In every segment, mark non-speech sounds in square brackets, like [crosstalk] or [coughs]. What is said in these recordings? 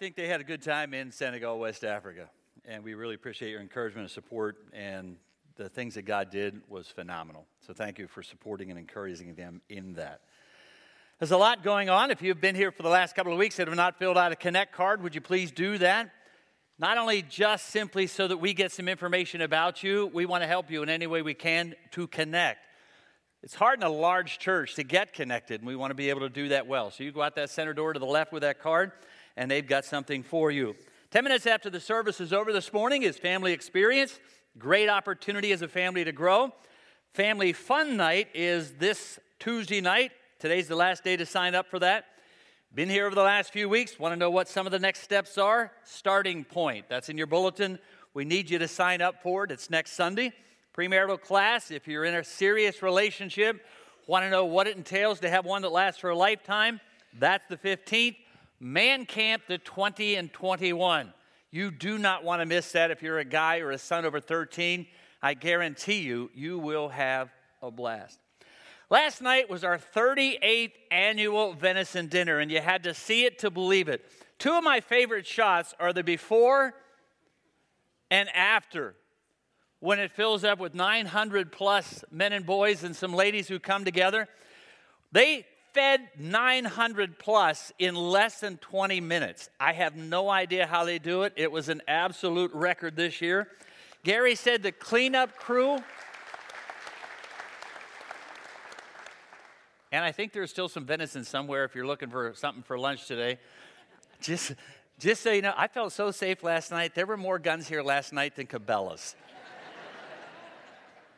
think they had a good time in Senegal, West Africa. And we really appreciate your encouragement and support. And the things that God did was phenomenal. So thank you for supporting and encouraging them in that. There's a lot going on. If you've been here for the last couple of weeks and have not filled out a Connect card, would you please do that? Not only just simply so that we get some information about you, we want to help you in any way we can to connect. It's hard in a large church to get connected, and we want to be able to do that well. So you go out that center door to the left with that card, and they've got something for you. 10 minutes after the service is over this morning is family experience. Great opportunity as a family to grow. Family fun night is this Tuesday night. Today's the last day to sign up for that. Been here over the last few weeks. Want to know what some of the next steps are? Starting point. That's in your bulletin. We need you to sign up for it. It's next Sunday. Premarital class, if you're in a serious relationship, want to know what it entails to have one that lasts for a lifetime, that's the 15th. Man Camp, the 20 and 21. You do not want to miss that if you're a guy or a son over 13. I guarantee you, you will have a blast. Last night was our 38th annual venison dinner, and you had to see it to believe it. Two of my favorite shots are the before and after, when it fills up with 900 plus men and boys and some ladies who come together. They fed 900 plus in less than 20 minutes. I have no idea how they do it. It was an absolute record this year. Gary said the cleanup crew And I think there's still some venison somewhere if you're looking for something for lunch today. Just, just so you know, I felt so safe last night. There were more guns here last night than Cabela's.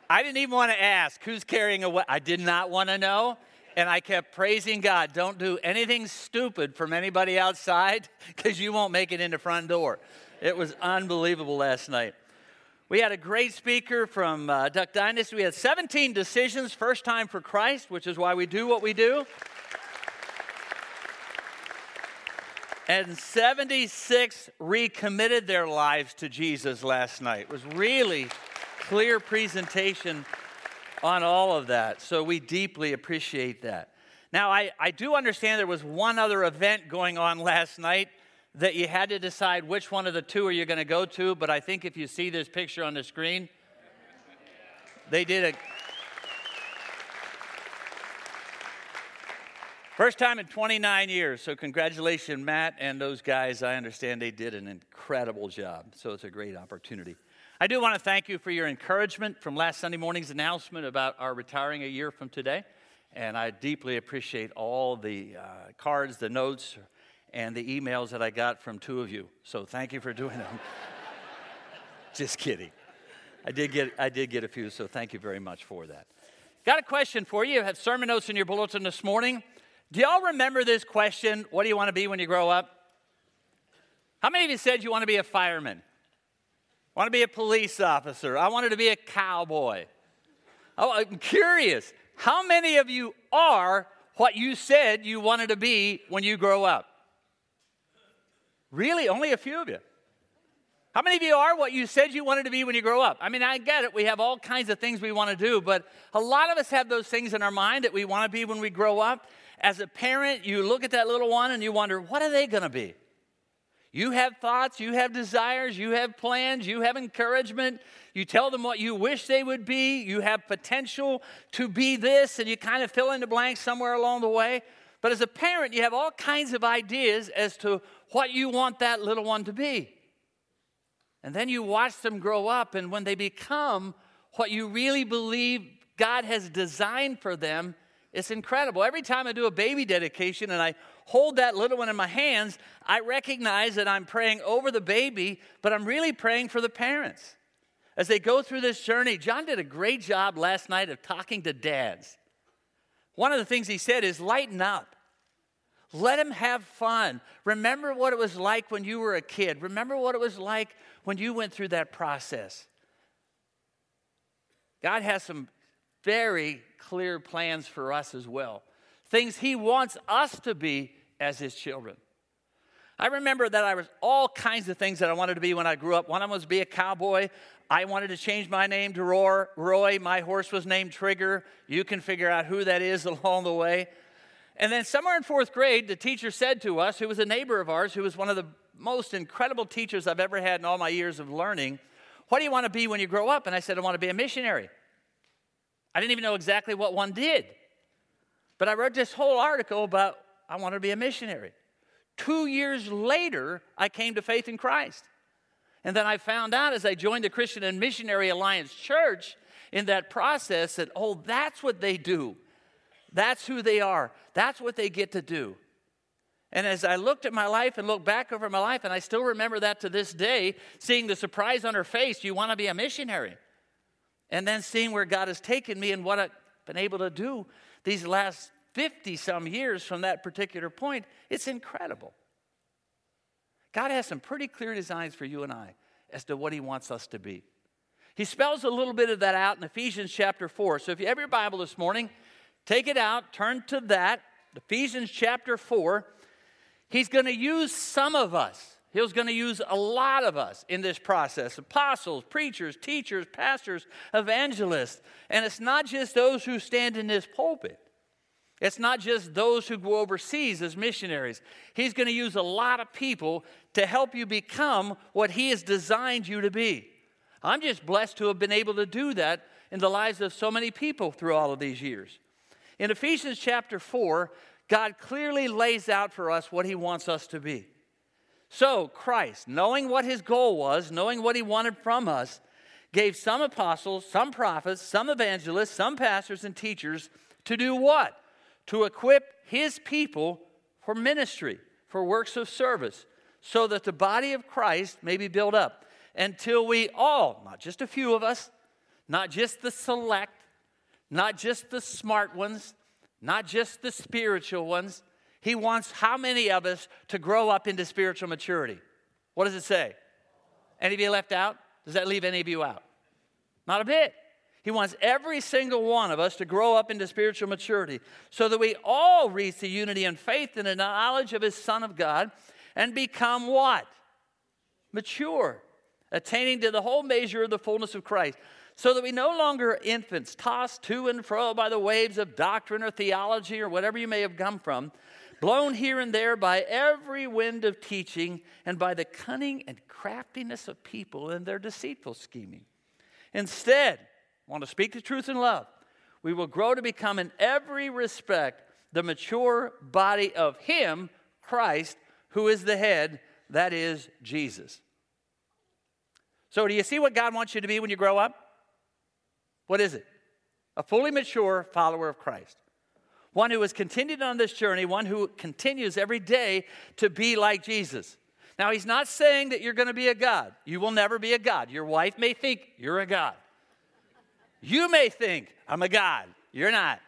I didn't even want to ask who's carrying a what. I did not want to know. And I kept praising God. Don't do anything stupid from anybody outside [laughs] because you won't make it in the front door. It was unbelievable last night. We had a great speaker from uh, Duck Dynasty. We had 17 decisions, first time for Christ, which is why we do what we do. And 76 recommitted their lives to Jesus last night. It was really clear presentation on all of that. So we deeply appreciate that. Now, I, I do understand there was one other event going on last night that you had to decide which one of the two are you going to go to, but I think if you see this picture on the screen, they did a First time in 29 years. So, congratulations, Matt and those guys. I understand they did an incredible job. So, it's a great opportunity. I do want to thank you for your encouragement from last Sunday morning's announcement about our retiring a year from today. And I deeply appreciate all the uh, cards, the notes, and the emails that I got from two of you. So thank you for doing them. [laughs] Just kidding. I did get I did get a few, so thank you very much for that. Got a question for you. You have sermon notes in your bulletin this morning. Do y'all remember this question? What do you want to be when you grow up? How many of you said you want to be a fireman? I want to be a police officer. I wanted to be a cowboy. Oh, I'm curious. How many of you are what you said you wanted to be when you grow up? Really? Only a few of you? How many of you are what you said you wanted to be when you grow up? I mean, I get it. We have all kinds of things we want to do, but a lot of us have those things in our mind that we want to be when we grow up. As a parent, you look at that little one and you wonder, what are they going to be? You have thoughts, you have desires, you have plans, you have encouragement. You tell them what you wish they would be. You have potential to be this, and you kind of fill in the blanks somewhere along the way. But as a parent, you have all kinds of ideas as to what you want that little one to be. And then you watch them grow up, and when they become what you really believe God has designed for them, it's incredible. Every time I do a baby dedication and I hold that little one in my hands, I recognize that I'm praying over the baby, but I'm really praying for the parents. As they go through this journey, John did a great job last night of talking to dads. One of the things he said is lighten up. Let them have fun. Remember what it was like when you were a kid. Remember what it was like when you went through that process. God has some very clear plans for us as well. Things He wants us to be as His children. I remember that I was all kinds of things that I wanted to be when I grew up. One of them was be a cowboy. I wanted to change my name to Roy. My horse was named Trigger. You can figure out who that is [laughs] along the way. And then, somewhere in fourth grade, the teacher said to us, who was a neighbor of ours, who was one of the most incredible teachers I've ever had in all my years of learning. What do you want to be when you grow up? And I said, I want to be a missionary. I didn't even know exactly what one did. But I wrote this whole article about I want to be a missionary. Two years later, I came to faith in Christ. And then I found out as I joined the Christian and Missionary Alliance Church in that process that, oh, that's what they do. That's who they are. That's what they get to do. And as I looked at my life and looked back over my life, and I still remember that to this day, seeing the surprise on her face, you want to be a missionary. And then seeing where God has taken me and what I've been able to do these last 50 some years from that particular point, it's incredible. God has some pretty clear designs for you and I as to what He wants us to be. He spells a little bit of that out in Ephesians chapter 4. So if you have your Bible this morning, take it out, turn to that, Ephesians chapter 4. He's going to use some of us. He's going to use a lot of us in this process apostles, preachers, teachers, pastors, evangelists. And it's not just those who stand in this pulpit, it's not just those who go overseas as missionaries. He's going to use a lot of people to help you become what He has designed you to be. I'm just blessed to have been able to do that in the lives of so many people through all of these years. In Ephesians chapter 4, God clearly lays out for us what He wants us to be. So, Christ, knowing what His goal was, knowing what He wanted from us, gave some apostles, some prophets, some evangelists, some pastors, and teachers to do what? To equip his people for ministry, for works of service, so that the body of Christ may be built up until we all, not just a few of us, not just the select, not just the smart ones, not just the spiritual ones. He wants how many of us to grow up into spiritual maturity? What does it say? Any of you left out? Does that leave any of you out? Not a bit. He wants every single one of us to grow up into spiritual maturity so that we all reach the unity and faith and the knowledge of His Son of God and become what? Mature, attaining to the whole measure of the fullness of Christ. So that we no longer are infants, tossed to and fro by the waves of doctrine or theology or whatever you may have come from, blown here and there by every wind of teaching and by the cunning and craftiness of people and their deceitful scheming. Instead, want to speak the truth in love, we will grow to become in every respect the mature body of Him, Christ, who is the head, that is Jesus. So, do you see what God wants you to be when you grow up? What is it? A fully mature follower of Christ. One who has continued on this journey, one who continues every day to be like Jesus. Now, he's not saying that you're going to be a God. You will never be a God. Your wife may think you're a God. You may think I'm a God. You're not.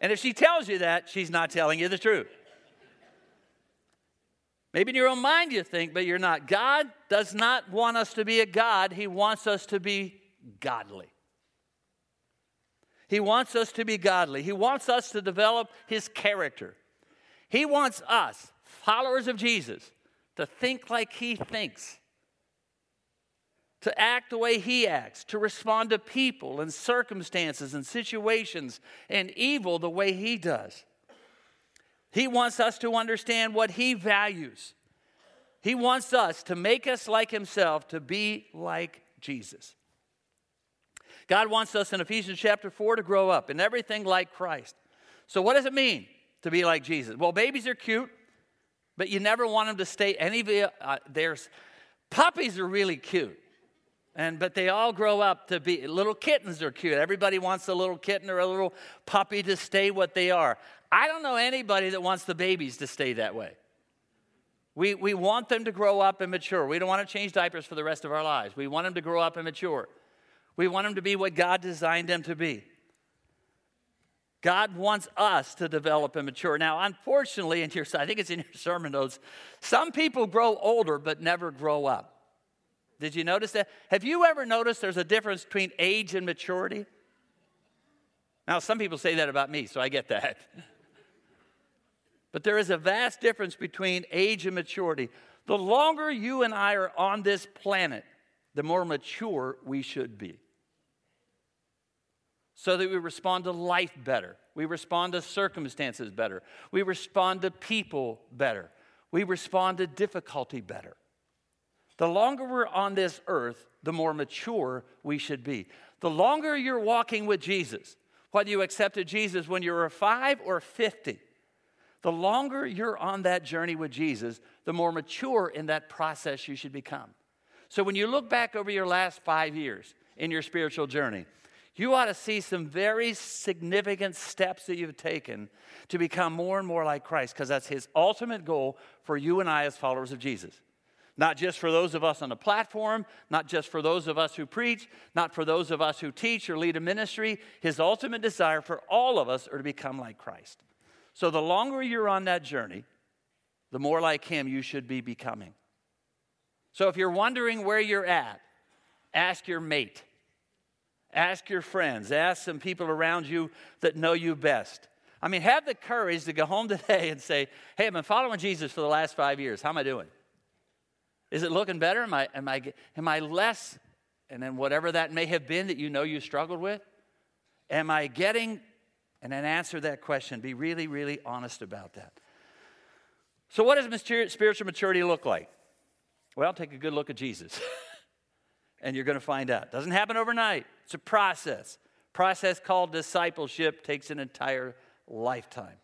And if she tells you that, she's not telling you the truth. Maybe in your own mind you think, but you're not. God does not want us to be a God, He wants us to be godly. He wants us to be godly. He wants us to develop His character. He wants us, followers of Jesus, to think like He thinks to act the way he acts, to respond to people and circumstances and situations and evil the way he does. He wants us to understand what he values. He wants us to make us like himself, to be like Jesus. God wants us in Ephesians chapter 4 to grow up in everything like Christ. So, what does it mean to be like Jesus? Well, babies are cute, but you never want them to stay any. Uh, there's puppies are really cute. And but they all grow up to be little kittens are cute. Everybody wants a little kitten or a little puppy to stay what they are. I don't know anybody that wants the babies to stay that way. We, we want them to grow up and mature. We don't want to change diapers for the rest of our lives. We want them to grow up and mature. We want them to be what God designed them to be. God wants us to develop and mature. Now, unfortunately, in your, I think it's in your sermon notes, some people grow older but never grow up. Did you notice that? Have you ever noticed there's a difference between age and maturity? Now, some people say that about me, so I get that. [laughs] but there is a vast difference between age and maturity. The longer you and I are on this planet, the more mature we should be. So that we respond to life better, we respond to circumstances better, we respond to people better. we respond to difficulty better. The longer we're on this earth, the more mature we should be. The longer you're walking with Jesus, whether you accepted Jesus when you were five or 50, the longer you're on that journey with Jesus, the more mature in that process you should become. So when you look back over your last five years in your spiritual journey, you ought to see some very significant steps that you've taken to become more and more like Christ, because that's his ultimate goal for you and I as followers of Jesus. Not just for those of us on the platform, not just for those of us who preach, not for those of us who teach or lead a ministry. His ultimate desire for all of us are to become like Christ. So the longer you're on that journey, the more like him you should be becoming. So if you're wondering where you're at, ask your mate. Ask your friends. Ask some people around you that know you best. I mean, have the courage to go home [laughs] today and say, Hey, I've been following Jesus for the last five years. How am I doing? Is it looking better? Am I, am I, am I less? And then whatever that may have been that you know you struggled with, am I getting? And then answer that question. Be really, really honest about that. So, what does spiritual maturity look like? Well, take a good look at Jesus, [laughs] and you're going to find out. Doesn't happen overnight. It's a process. Process called discipleship takes an entire lifetime.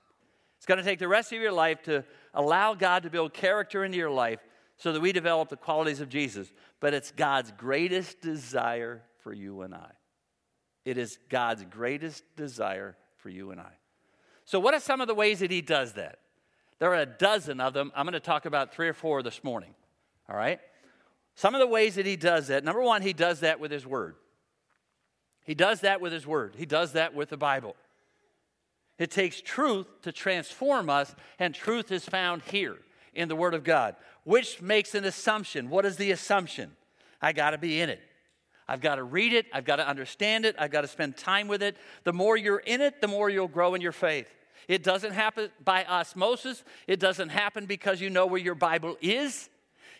It's going to take the rest of your life to allow God to build character into your life so that we develop the qualities of Jesus. But it's God's greatest desire for you and I. It is God's greatest desire for you and I. So, what are some of the ways that He does that? There are a dozen of them. I'm going to talk about three or four this morning. All right? Some of the ways that He does that. Number one, He does that with His Word. He does that with His Word, He does that with the Bible. It takes truth to transform us, and truth is found here in the Word of God, which makes an assumption. What is the assumption? I got to be in it. I've got to read it. I've got to understand it. I've got to spend time with it. The more you're in it, the more you'll grow in your faith. It doesn't happen by osmosis. It doesn't happen because you know where your Bible is.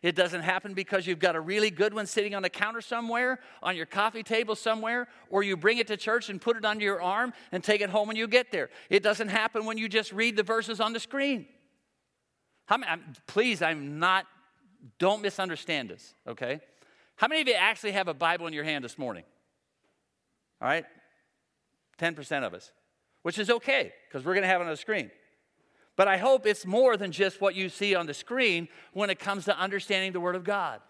It doesn't happen because you've got a really good one sitting on the counter somewhere, on your coffee table somewhere, or you bring it to church and put it under your arm and take it home when you get there. It doesn't happen when you just read the verses on the screen. How many, I'm, please, I'm not, don't misunderstand this, okay? How many of you actually have a Bible in your hand this morning? All right? 10% of us, which is okay because we're going to have it on the screen. But I hope it's more than just what you see on the screen when it comes to understanding the Word of God,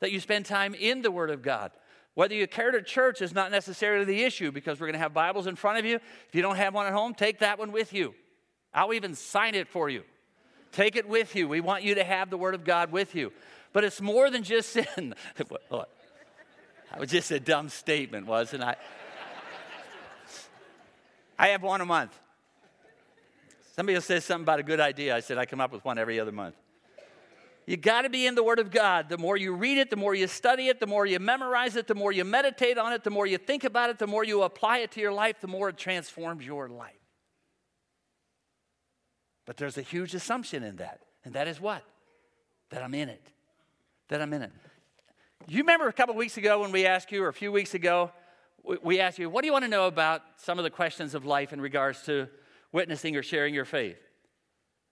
that you spend time in the Word of God. Whether you care to church is not necessarily the issue because we're going to have Bibles in front of you. If you don't have one at home, take that one with you. I'll even sign it for you. Take it with you. We want you to have the Word of God with you. But it's more than just [laughs] sin. that was just a dumb statement, wasn't I? I have one a month. Somebody says something about a good idea. I said I come up with one every other month. You got to be in the Word of God. The more you read it, the more you study it, the more you memorize it, the more you meditate on it, the more you think about it, the more you apply it to your life, the more it transforms your life. But there's a huge assumption in that. And that is what? That I'm in it. That I'm in it. You remember a couple weeks ago when we asked you, or a few weeks ago, we asked you, what do you want to know about some of the questions of life in regards to witnessing or sharing your faith?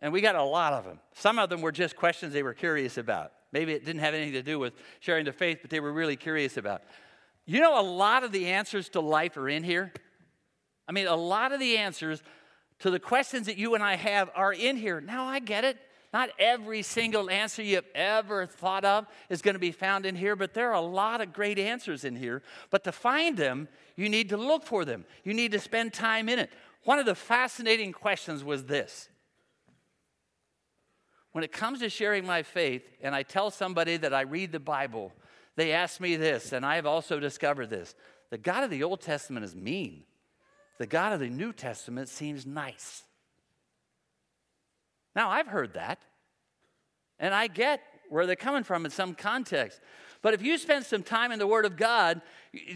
And we got a lot of them. Some of them were just questions they were curious about. Maybe it didn't have anything to do with sharing their faith, but they were really curious about. You know, a lot of the answers to life are in here. I mean, a lot of the answers to the questions that you and I have are in here. Now I get it. Not every single answer you've ever thought of is going to be found in here, but there are a lot of great answers in here. But to find them, you need to look for them, you need to spend time in it. One of the fascinating questions was this When it comes to sharing my faith, and I tell somebody that I read the Bible, they ask me this, and I have also discovered this the God of the Old Testament is mean. The God of the New Testament seems nice. Now, I've heard that, and I get where they're coming from in some context. But if you spend some time in the Word of God,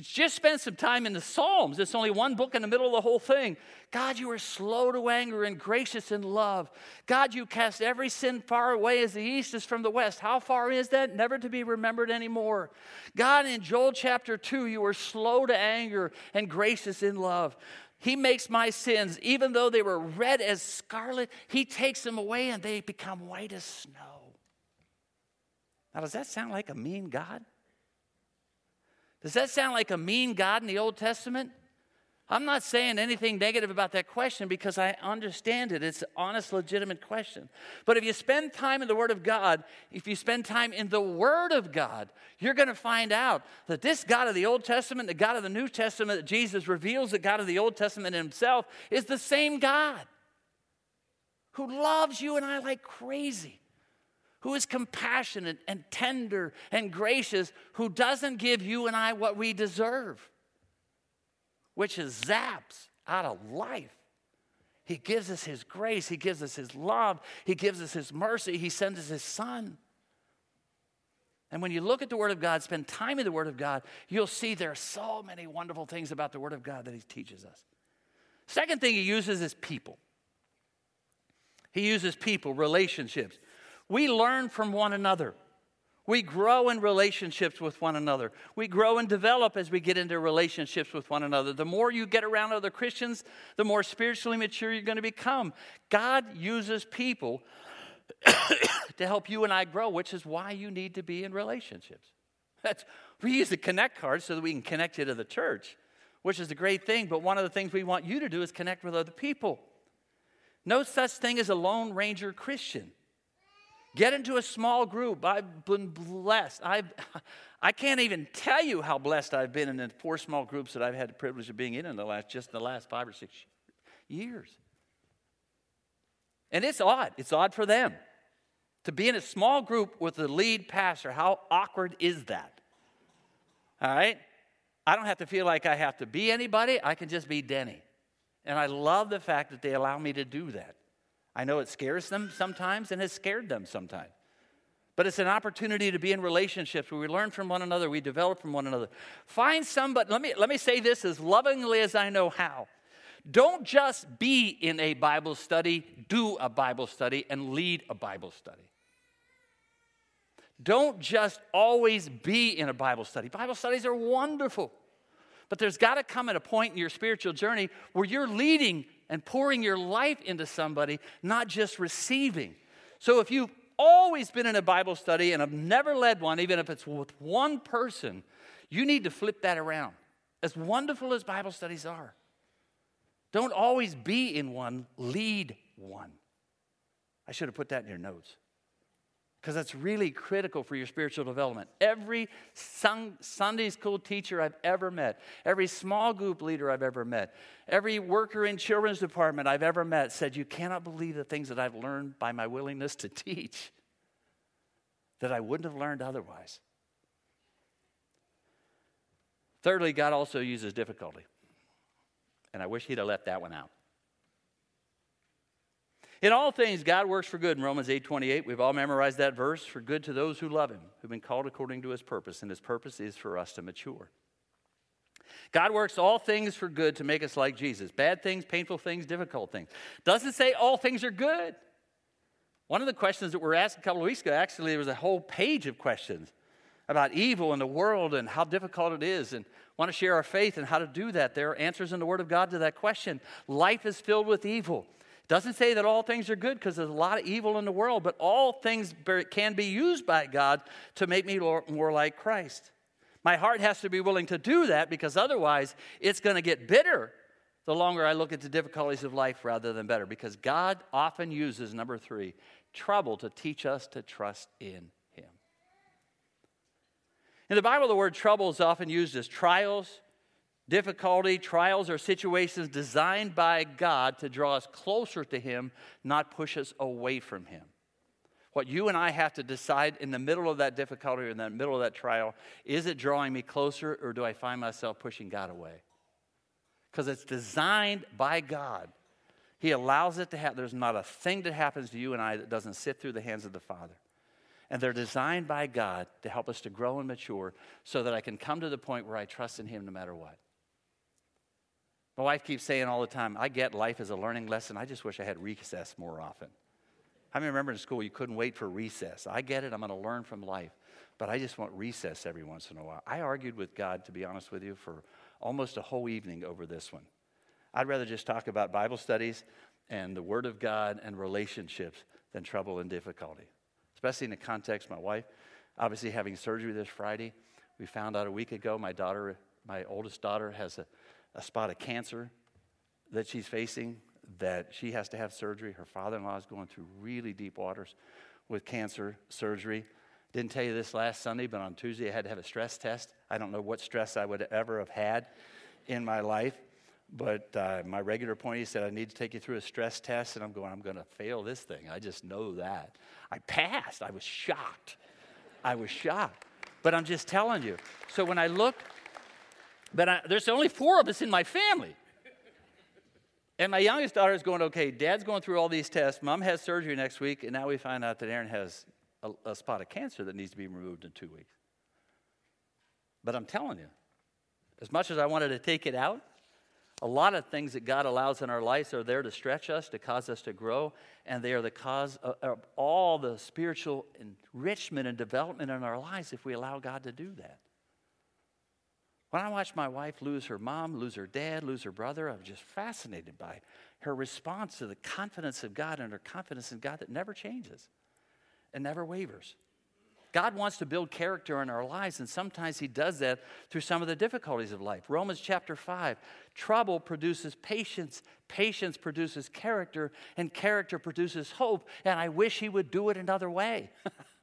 just spend some time in the Psalms. It's only one book in the middle of the whole thing. God, you are slow to anger and gracious in love. God, you cast every sin far away as the east is from the west. How far is that? Never to be remembered anymore. God, in Joel chapter 2, you are slow to anger and gracious in love. He makes my sins, even though they were red as scarlet, He takes them away and they become white as snow. Now, does that sound like a mean God? Does that sound like a mean God in the Old Testament? I'm not saying anything negative about that question because I understand it. It's an honest, legitimate question. But if you spend time in the Word of God, if you spend time in the Word of God, you're going to find out that this God of the Old Testament, the God of the New Testament that Jesus reveals, the God of the Old Testament himself, is the same God who loves you and I like crazy who is compassionate and tender and gracious, who doesn't give you and I what we deserve, which is zaps out of life. He gives us His grace, He gives us His love, He gives us His mercy, He sends us His Son. And when you look at the Word of God, spend time in the Word of God, you'll see there are so many wonderful things about the Word of God that He teaches us. Second thing He uses is people. He uses people, relationships. We learn from one another. We grow in relationships with one another. We grow and develop as we get into relationships with one another. The more you get around other Christians, the more spiritually mature you're going to become. God uses people [coughs] to help you and I grow, which is why you need to be in relationships. That's, we use the connect card so that we can connect you to the church, which is a great thing. But one of the things we want you to do is connect with other people. No such thing as a Lone Ranger Christian. Get into a small group. I've been blessed. I, I can't even tell you how blessed I've been in the four small groups that I've had the privilege of being in in the last just the last five or six years. And it's odd. It's odd for them to be in a small group with the lead pastor. How awkward is that? All right? I don't have to feel like I have to be anybody. I can just be Denny. And I love the fact that they allow me to do that. I know it scares them sometimes and has scared them sometimes. But it's an opportunity to be in relationships where we learn from one another, we develop from one another. Find somebody, let me, let me say this as lovingly as I know how. Don't just be in a Bible study, do a Bible study, and lead a Bible study. Don't just always be in a Bible study. Bible studies are wonderful. But there's got to come at a point in your spiritual journey where you're leading and pouring your life into somebody, not just receiving. So if you've always been in a Bible study and have never led one, even if it's with one person, you need to flip that around. As wonderful as Bible studies are, don't always be in one, lead one. I should have put that in your notes because that's really critical for your spiritual development. Every Sunday school teacher I've ever met, every small group leader I've ever met, every worker in children's department I've ever met said, You cannot believe the things that I've learned by my willingness to [laughs] teach that I wouldn't have learned otherwise. Thirdly, God also uses difficulty. And I wish He'd have left that one out. In all things, God works for good in Romans 8 28. We've all memorized that verse for good to those who love him, who've been called according to his purpose, and his purpose is for us to mature. God works all things for good to make us like Jesus. Bad things, painful things, difficult things. Doesn't say all things are good. One of the questions that we were asked a couple of weeks ago, actually, there was a whole page of questions about evil in the world and how difficult it is, and want to share our faith and how to do that. There are answers in the Word of God to that question. Life is filled with evil. Doesn't say that all things are good because there's a lot of evil in the world, but all things can be used by God to make me more like Christ. My heart has to be willing to do that because otherwise it's going to get bitter the longer I look at the difficulties of life rather than better. Because God often uses, number three, trouble to teach us to trust in Him. In the Bible, the word trouble is often used as trials, Difficulty, trials, or situations designed by God to draw us closer to Him, not push us away from Him. What you and I have to decide in the middle of that difficulty or in the middle of that trial is it drawing me closer or do I find myself pushing God away? Because it's designed by God. He allows it to happen. There's not a thing that happens to you and I that doesn't sit through the hands of the Father. And they're designed by God to help us to grow and mature so that I can come to the point where I trust in Him no matter what. My wife keeps saying all the time, I get life as a learning lesson. I just wish I had recess more often. I remember in school you couldn't wait for recess. I get it, I'm going to learn from life. But I just want recess every once in a while. I argued with God, to be honest with you, for almost a whole evening over this one. I'd rather just talk about Bible studies and the Word of God and relationships than trouble and difficulty, especially in the context my wife obviously having surgery this Friday. We found out a week ago my daughter, my oldest daughter, has a, a spot of cancer that she's facing that she has to have surgery. Her father in law is going through really deep waters with cancer surgery. Didn't tell you this last Sunday, but on Tuesday I had to have a stress test. I don't know what stress I would ever have had in my life, but uh, my regular appointee said, I need to take you through a stress test. And I'm going, I'm going to fail this thing. I just know that. I passed. I was shocked. I was shocked. But I'm just telling you. So when I look, but I, there's only four of us in my family. And my youngest daughter is going, okay, dad's going through all these tests. Mom has surgery next week. And now we find out that Aaron has a, a spot of cancer that needs to be removed in two weeks. But I'm telling you, as much as I wanted to take it out, a lot of things that God allows in our lives are there to stretch us, to cause us to grow, and they are the cause of, of all the spiritual enrichment and development in our lives if we allow God to do that. When I watched my wife lose her mom, lose her dad, lose her brother, I was just fascinated by her response to the confidence of God and her confidence in God that never changes and never wavers. God wants to build character in our lives, and sometimes He does that through some of the difficulties of life. Romans chapter 5 trouble produces patience, patience produces character, and character produces hope. And I wish He would do it another way. [laughs]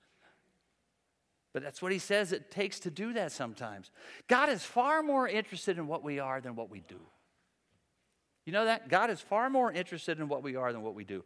But that's what he says it takes to do that sometimes. God is far more interested in what we are than what we do. You know that? God is far more interested in what we are than what we do.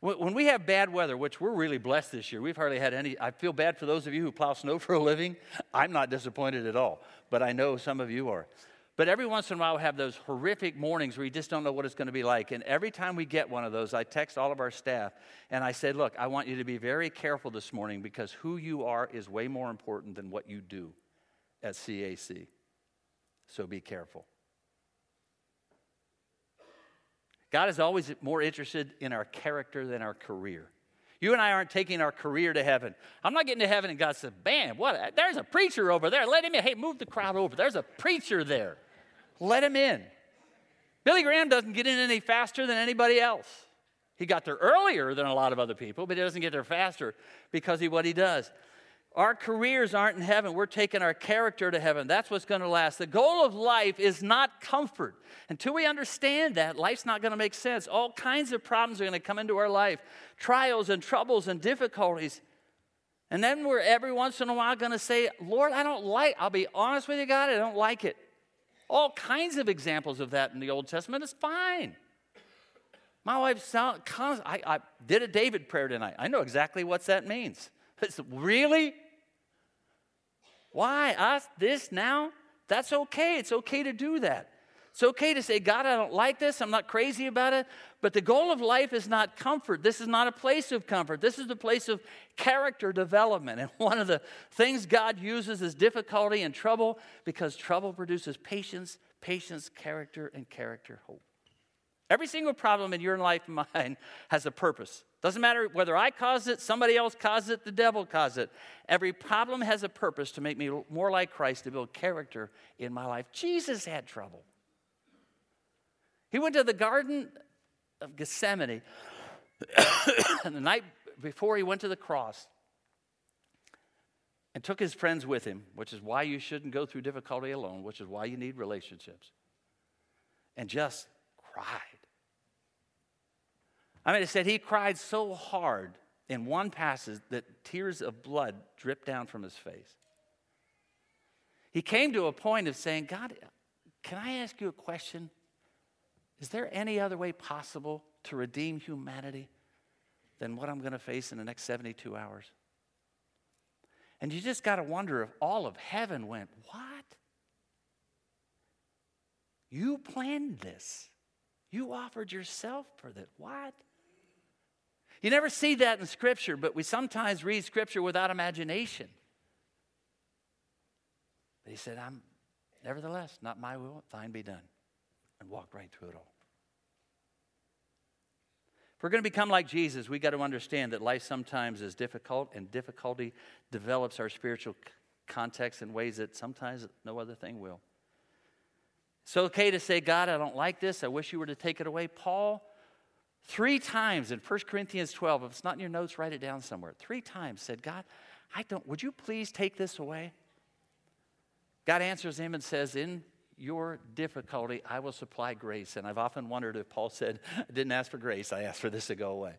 When we have bad weather, which we're really blessed this year, we've hardly had any. I feel bad for those of you who plow snow for a living. I'm not disappointed at all, but I know some of you are. But every once in a while, we have those horrific mornings where you just don't know what it's going to be like. And every time we get one of those, I text all of our staff and I said, Look, I want you to be very careful this morning because who you are is way more important than what you do at CAC. So be careful. God is always more interested in our character than our career. You and I aren't taking our career to heaven. I'm not getting to heaven and God said, Bam, what? There's a preacher over there. Let him in. Hey, move the crowd over. There's a preacher there. Let him in. Billy Graham doesn't get in any faster than anybody else. He got there earlier than a lot of other people, but he doesn't get there faster because of what he does. Our careers aren't in heaven. We're taking our character to heaven. That's what's going to last. The goal of life is not comfort. Until we understand that, life's not going to make sense. All kinds of problems are going to come into our life trials and troubles and difficulties. And then we're every once in a while going to say, Lord, I don't like, I'll be honest with you, God, I don't like it. All kinds of examples of that in the Old Testament. It's fine. My wife, I, I did a David prayer tonight. I know exactly what that means. It's, really? Why? Us? This now? That's okay. It's okay to do that. It's okay to say, God, I don't like this. I'm not crazy about it. But the goal of life is not comfort. This is not a place of comfort. This is a place of character development. And [laughs] one of the things God uses is difficulty and trouble because trouble produces patience, patience, character, and character, hope. Every single problem in your life and mine [laughs] has a purpose. Doesn't matter whether I caused it, somebody else caused it, the devil caused it. Every problem has a purpose to make me more like Christ, to build character in my life. Jesus had trouble. He went to the Garden of Gethsemane, [coughs] and the night before he went to the cross, and took his friends with him, which is why you shouldn't go through difficulty alone, which is why you need relationships, and just cried. I mean, it said he cried so hard in one passage that tears of blood dripped down from his face. He came to a point of saying, God, can I ask you a question? Is there any other way possible to redeem humanity than what I'm going to face in the next 72 hours? And you just got to wonder if all of heaven went, What? You planned this. You offered yourself for that. What? You never see that in Scripture, but we sometimes read Scripture without imagination. But he said, I'm, nevertheless, not my will, thine be done. And walked right through it all. If we're going to become like Jesus, we got to understand that life sometimes is difficult, and difficulty develops our spiritual context in ways that sometimes no other thing will. It's okay to say, God, I don't like this. I wish you were to take it away. Paul Three times in 1 Corinthians 12, if it's not in your notes, write it down somewhere. Three times said, God, I don't, would you please take this away? God answers him and says, In your difficulty, I will supply grace. And I've often wondered if Paul said, I didn't ask for grace, I asked for this to go away.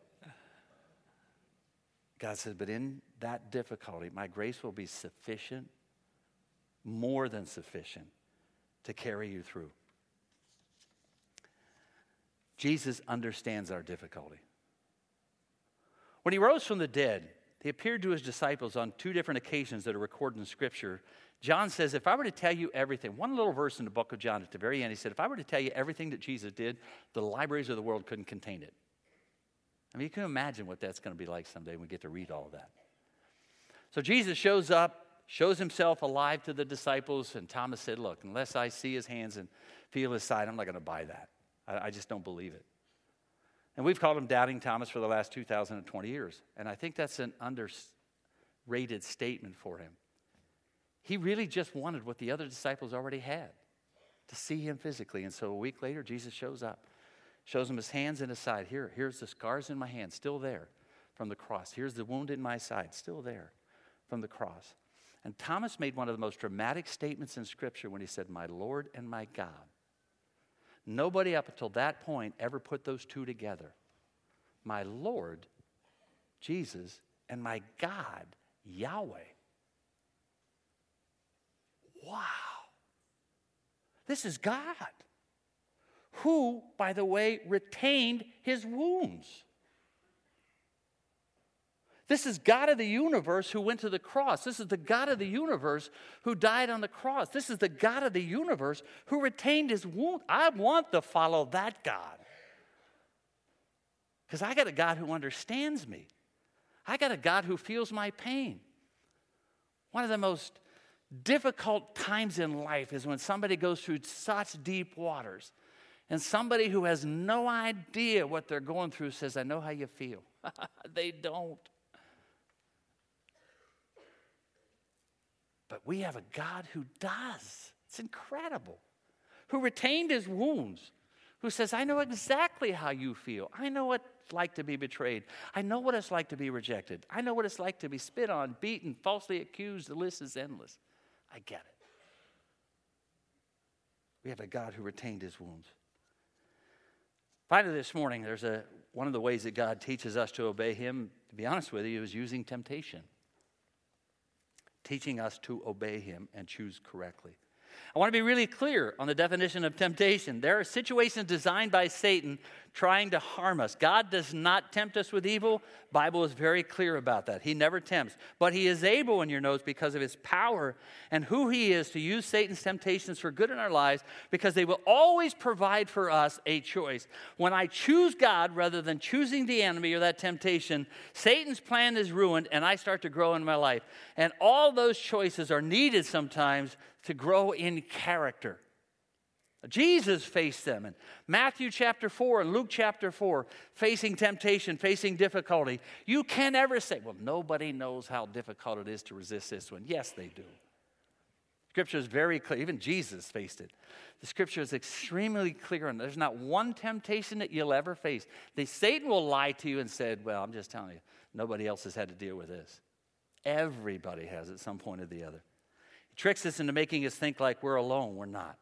God says, But in that difficulty, my grace will be sufficient, more than sufficient, to carry you through. Jesus understands our difficulty. When he rose from the dead, he appeared to his disciples on two different occasions that are recorded in Scripture. John says, If I were to tell you everything, one little verse in the book of John at the very end, he said, If I were to tell you everything that Jesus did, the libraries of the world couldn't contain it. I mean, you can imagine what that's going to be like someday when we get to read all of that. So Jesus shows up, shows himself alive to the disciples, and Thomas said, Look, unless I see his hands and feel his side, I'm not going to buy that. I, I just don't believe it. And we've called him Doubting Thomas for the last 2,020 years. And I think that's an underrated statement for him. He really just wanted what the other disciples already had to see him physically. And so a week later, Jesus shows up, shows him his hands and his side. Here, here's the scars in my hand, still there from the cross. Here's the wound in my side, still there from the cross. And Thomas made one of the most dramatic statements in Scripture when he said, My Lord and my God. Nobody up until that point ever put those two together. My Lord, Jesus, and my God, Yahweh. Wow. This is God, who, by the way, retained his wounds. This is God of the universe who went to the cross. This is the God of the universe who died on the cross. This is the God of the universe who retained his wound. I want to follow that God. Because I got a God who understands me. I got a God who feels my pain. One of the most difficult times in life is when somebody goes through such deep waters and somebody who has no idea what they're going through says, I know how you feel. [laughs] they don't. But we have a God who does. It's incredible. Who retained his wounds, who says, I know exactly how you feel. I know what it's like to be betrayed. I know what it's like to be rejected. I know what it's like to be spit on, beaten, falsely accused. The list is endless. I get it. We have a God who retained his wounds. Finally, this morning, there's a, one of the ways that God teaches us to obey him, to be honest with you, is using temptation, teaching us to obey him and choose correctly. I want to be really clear on the definition of temptation. There are situations designed by Satan trying to harm us. God does not tempt us with evil. Bible is very clear about that. He never tempts, but he is able in your notes because of his power and who he is to use Satan's temptations for good in our lives because they will always provide for us a choice. When I choose God rather than choosing the enemy or that temptation, Satan's plan is ruined and I start to grow in my life. And all those choices are needed sometimes to grow in character. Jesus faced them in Matthew chapter 4 and Luke chapter 4, facing temptation, facing difficulty. You can't ever say, well, nobody knows how difficult it is to resist this one. Yes, they do. Scripture is very clear. Even Jesus faced it. The scripture is extremely clear, and there's not one temptation that you'll ever face. The, Satan will lie to you and say, Well, I'm just telling you, nobody else has had to deal with this. Everybody has at some point or the other. He tricks us into making us think like we're alone. We're not.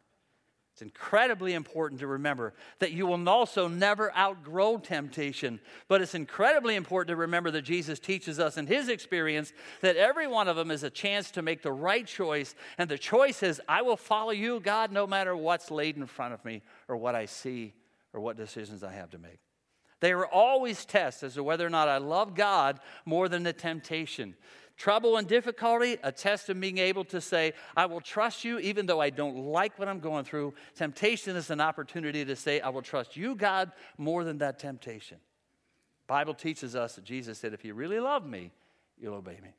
It's incredibly important to remember that you will also never outgrow temptation. But it's incredibly important to remember that Jesus teaches us in his experience that every one of them is a chance to make the right choice. And the choice is, I will follow you, God, no matter what's laid in front of me or what I see or what decisions I have to make. They are always tests as to whether or not I love God more than the temptation. Trouble and difficulty, a test of being able to say, I will trust you even though I don't like what I'm going through. Temptation is an opportunity to say, I will trust you, God, more than that temptation. Bible teaches us that Jesus said, if you really love me, you'll obey me.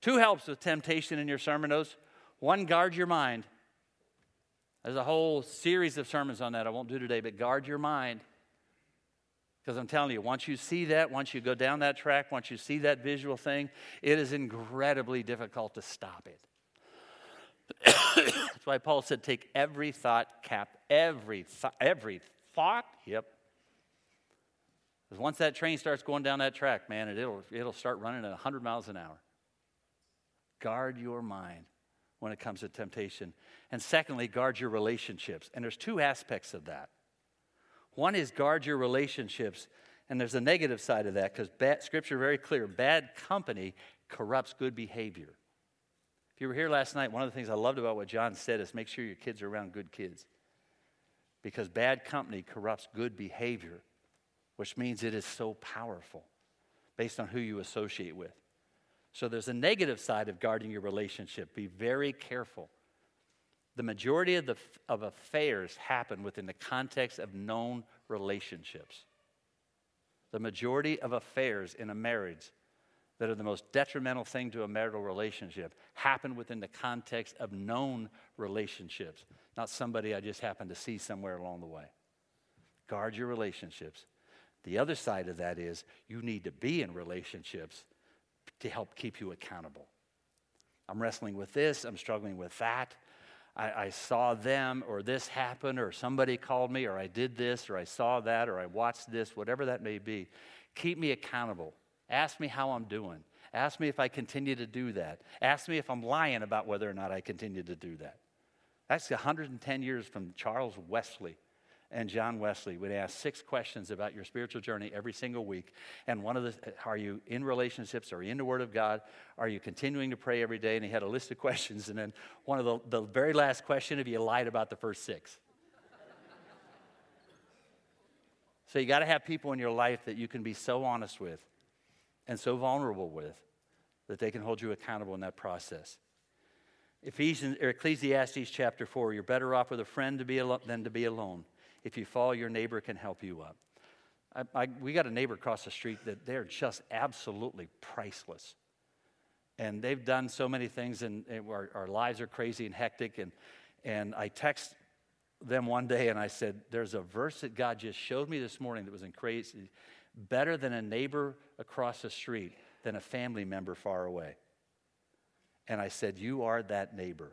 Two helps with temptation in your sermon notes. One, guard your mind. There's a whole series of sermons on that I won't do today, but guard your mind. Because I'm telling you, once you see that, once you go down that track, once you see that visual thing, it is incredibly difficult to stop it. That's why Paul said, take every thought cap, every, th- every thought, yep. Because once that train starts going down that track, man, it'll, it'll start running at 100 miles an hour. guard your mind when it comes to temptation. And secondly, guard your relationships. And there's two aspects of that. One is guard your relationships, and there's a negative side of that because scripture very clear bad company corrupts good behavior. If you were here last night, one of the things I loved about what John said is make sure your kids are around good kids. Because bad company corrupts good behavior, which means it is so powerful based on who you associate with. So there's a negative side of guarding your relationship. Be very careful. The majority of, the, of affairs happen within the context of known relationships. The majority of affairs in a marriage that are the most detrimental thing to a marital relationship happen within the context of known relationships, not somebody I just happened to see somewhere along the way. Guard your relationships. The other side of that is you need to be in relationships to help keep you accountable. I'm wrestling with this, I'm struggling with that. I, I, saw them, or this happened, or somebody called me, or I did this, or I saw that, or I watched this, whatever that may be. Keep me accountable. Ask me how I'm doing. Ask me if I continue to do that. Ask me if I'm lying about whether or not I continue to do that. That's 110 years from Charles Wesley and John Wesley would ask six questions about your spiritual journey every single week. And one of the, are you in relationships? Are you in the Word of God? Are you continuing to pray every day? And he had a list of [laughs] questions. And then one of the, the very last question, if you lied about the first six. so you got to have people in your life that you can be so honest with and so vulnerable with that they can hold you accountable in that process. Ephesians or Ecclesiastes chapter 4, you're better off with a friend to be al- than to be alone. If you fall, your neighbor can help you up. I, I, we got a neighbor across the street that they're just absolutely priceless. And they've done so many things, and, and our, our lives are crazy and hectic. And, and I text them one day and I said, There's a verse that God just showed me this morning that was in crazy. Better than a neighbor across the street than a family member far away. And I said, You are that neighbor.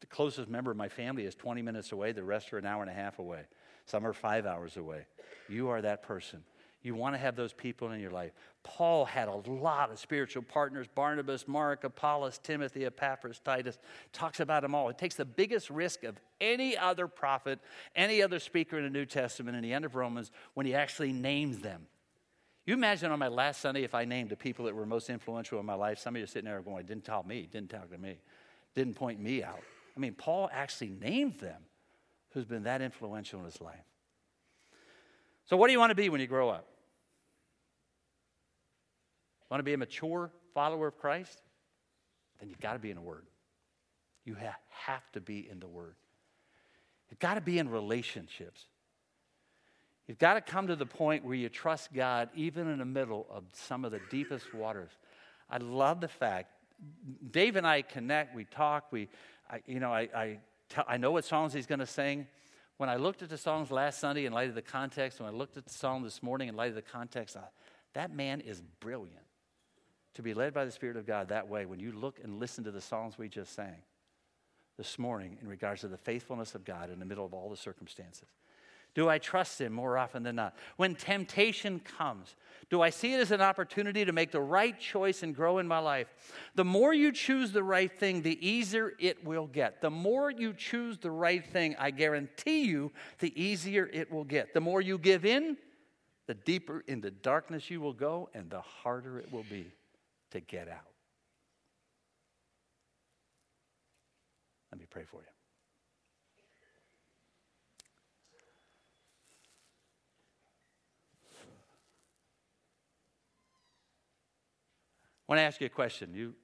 The closest member of my family is 20 minutes away, the rest are an hour and a half away. Some are five hours away. You are that person. You want to have those people in your life. Paul had a lot of spiritual partners Barnabas, Mark, Apollos, Timothy, Epaphras, Titus. Talks about them all. It takes the biggest risk of any other prophet, any other speaker in the New Testament in the end of Romans when he actually names them. You imagine on my last Sunday if I named the people that were most influential in my life. Some of you are sitting there going, didn't tell me, didn't talk to me, didn't point me out. I mean, Paul actually named them who's been that influential in his life. So, what do you want to be when you grow up? Want to be a mature follower of Christ? Then you've got to be in the Word. You have to be in the Word. You've got to be in relationships. You've got to come to the point where you trust God even in the middle of some of the deepest waters. I love the fact Dave and I connect, we talk, we, I, you know, I, I, tell, I know what songs he's going to sing. When I looked at the songs last Sunday in light of the context, when I looked at the song this morning in light of the context, I, that man is brilliant. To be led by the Spirit of God that way, when you look and listen to the songs we just sang this morning in regards to the faithfulness of God in the middle of all the circumstances. Do I trust Him more often than not? When temptation comes, do I see it as an opportunity to make the right choice and grow in my life? The more you choose the right thing, the easier it will get. The more you choose the right thing, I guarantee you, the easier it will get. The more you give in, the deeper into darkness you will go, and the harder it will be to get out. Let me pray for you. I want to ask you a question. You,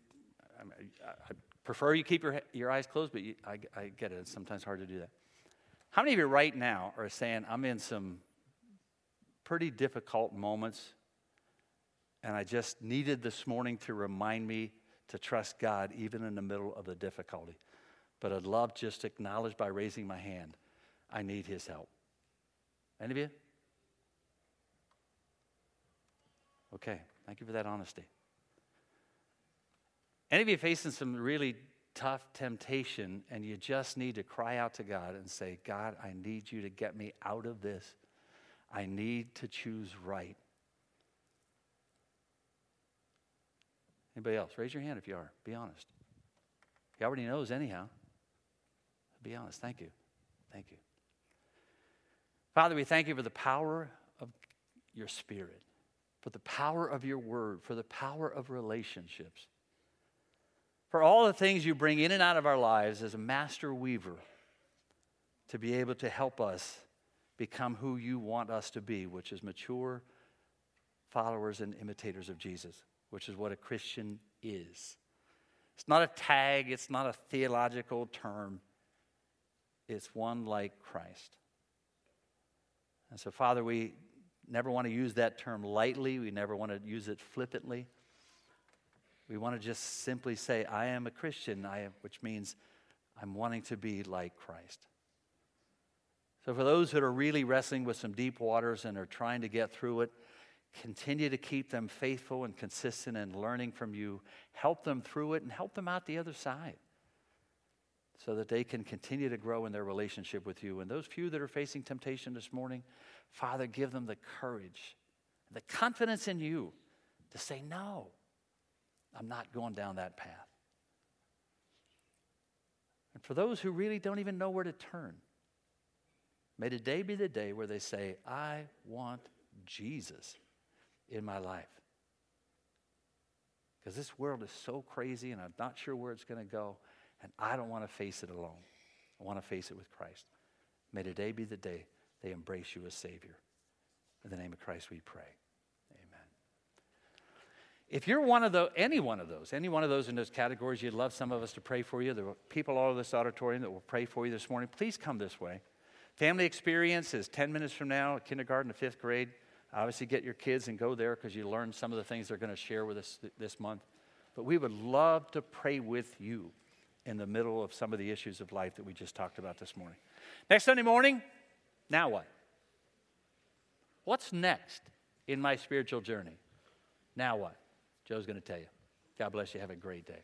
I, I prefer you keep your, your eyes closed, but you, I, I get it. It's sometimes hard to do that. How many of you right now are saying, I'm in some pretty difficult moments, and I just needed this morning to remind me to trust God even in the middle of the difficulty? But I'd love just to acknowledge by raising my hand, I need His help. Any of you? Okay, thank you for that honesty. Any of you facing some really tough temptation and you just need to cry out to God and say, God, I need you to get me out of this. I need to choose right. Anybody else? Raise your hand if you are. Be honest. He already knows, anyhow. Be honest. Thank you. Thank you. Father, we thank you for the power of your Spirit, for the power of your word, for the power of relationships, for all the things you bring in and out of our lives as a master weaver to be able to help us become who you want us to be, which is mature followers and imitators of Jesus, which is what a Christian is. It's not a tag, it's not a theological term, it's one like Christ. And so, Father, we never want to use that term lightly, we never want to use it flippantly. We want to just simply say, I am a Christian, I which means I'm wanting to be like Christ. So, for those that are really wrestling with some deep waters and are trying to get through it, continue to keep them faithful and consistent and learning from you. Help them through it and help them out the other side so that they can continue to grow in their relationship with you. And those few that are facing temptation this morning, Father, give them the courage, the confidence in you to say, No, I'm not going down that path. And for those who really don't even know where to turn, May today be the day where they say, I want Jesus in my life. Because this world is so crazy and I'm not sure where it's going to go, and I don't want to face it alone. I want to face it with Christ. May today be the day they embrace you as Savior. In the name of Christ we pray. If you're one of the, any one of those, any one of those in those categories, you'd love some of us to pray for you. There are people all over this auditorium that will pray for you this morning. Please come this way. Family experience is 10 minutes from now, kindergarten to fifth grade. Obviously, get your kids and go there because you learn some of the things they're going to share with us th- this month. But we would love to pray with you in the middle of some of the issues of life that we just talked about this morning. Next Sunday morning, now what? What's next in my spiritual journey? Now what? Joe's going to tell you. God bless you. Have a great day.